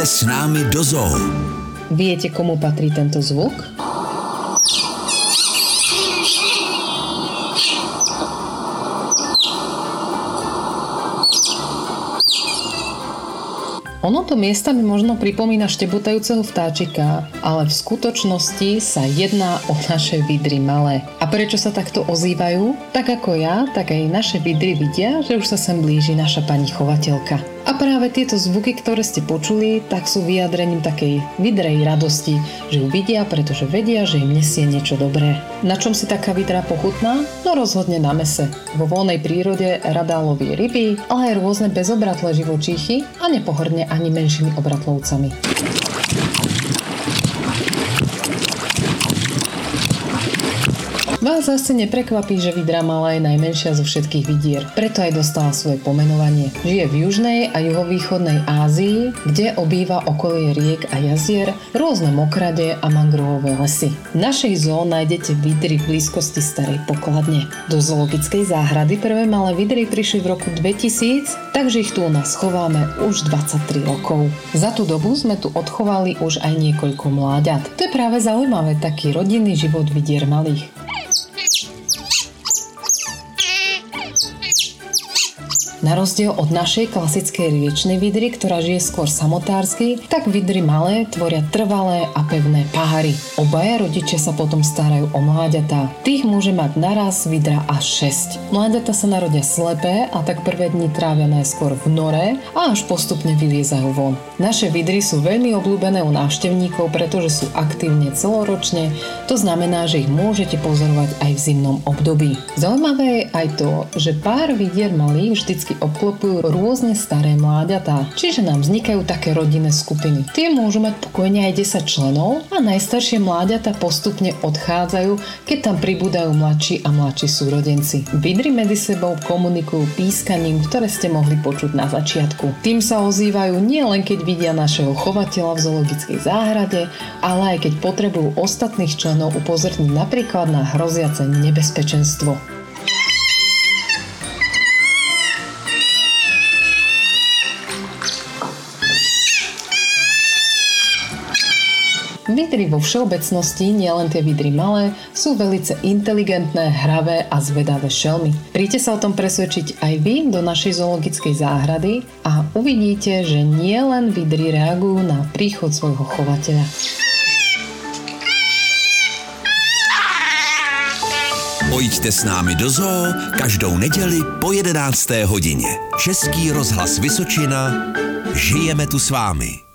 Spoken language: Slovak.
Pojďte s námi do zoo. Viete, komu patrí tento zvuk? Ono to miestami možno pripomína štebutajúceho vtáčika, ale v skutočnosti sa jedná o naše vidry malé. A prečo sa takto ozývajú? Tak ako ja, tak aj naše vidry vidia, že už sa sem blíži naša pani chovateľka. A práve tieto zvuky, ktoré ste počuli, tak sú vyjadrením takej vidrej radosti, že ju vidia, pretože vedia, že im nesie niečo dobré. Na čom si taká vidra pochutná? No rozhodne na mese. Vo voľnej prírode rada loví ryby, ale aj rôzne bezobratlé živočíchy a nepohorne ani menšími obratlovcami. Vás zase neprekvapí, že vidra malá je najmenšia zo všetkých vidier, preto aj dostala svoje pomenovanie. Žije v južnej a juhovýchodnej Ázii, kde obýva okolie riek a jazier, rôzne mokrade a mangrovové lesy. V našej zoo nájdete vidry v blízkosti starej pokladne. Do zoologickej záhrady prvé malé vidry prišli v roku 2000, takže ich tu u nás chováme už 23 rokov. Za tú dobu sme tu odchovali už aj niekoľko mláďat. To je práve zaujímavé, taký rodinný život vidier malých. Na rozdiel od našej klasickej riečnej vidry, ktorá žije skôr samotársky, tak vidry malé tvoria trvalé a pevné páry. Obaja rodičia sa potom starajú o mláďatá. Tých môže mať naraz vidra až 6. Mláďatá sa narodia slepé a tak prvé dni trávia najskôr v nore a až postupne vyliezajú von. Naše vidry sú veľmi obľúbené u návštevníkov, pretože sú aktívne celoročne, to znamená, že ich môžete pozorovať aj v zimnom období. Zaujímavé je aj to, že pár vidier malých vždycky vždycky obklopujú rôzne staré mláďatá, čiže nám vznikajú také rodinné skupiny. Tie môžu mať pokojne aj 10 členov a najstaršie mláďatá postupne odchádzajú, keď tam pribúdajú mladší a mladší súrodenci. Vidry medzi sebou komunikujú pískaním, ktoré ste mohli počuť na začiatku. Tým sa ozývajú nielen keď vidia našeho chovateľa v zoologickej záhrade, ale aj keď potrebujú ostatných členov upozorniť napríklad na hroziace nebezpečenstvo. Vidry vo všeobecnosti, nielen tie vidry malé, sú velice inteligentné, hravé a zvedavé šelmy. Príďte sa o tom presvedčiť aj vy do našej zoologickej záhrady a uvidíte, že nielen vidry reagujú na príchod svojho chovateľa. Pojďte s námi do zoo každou neděli po 11. hodině. Český rozhlas Vysočina. Žijeme tu s vámi.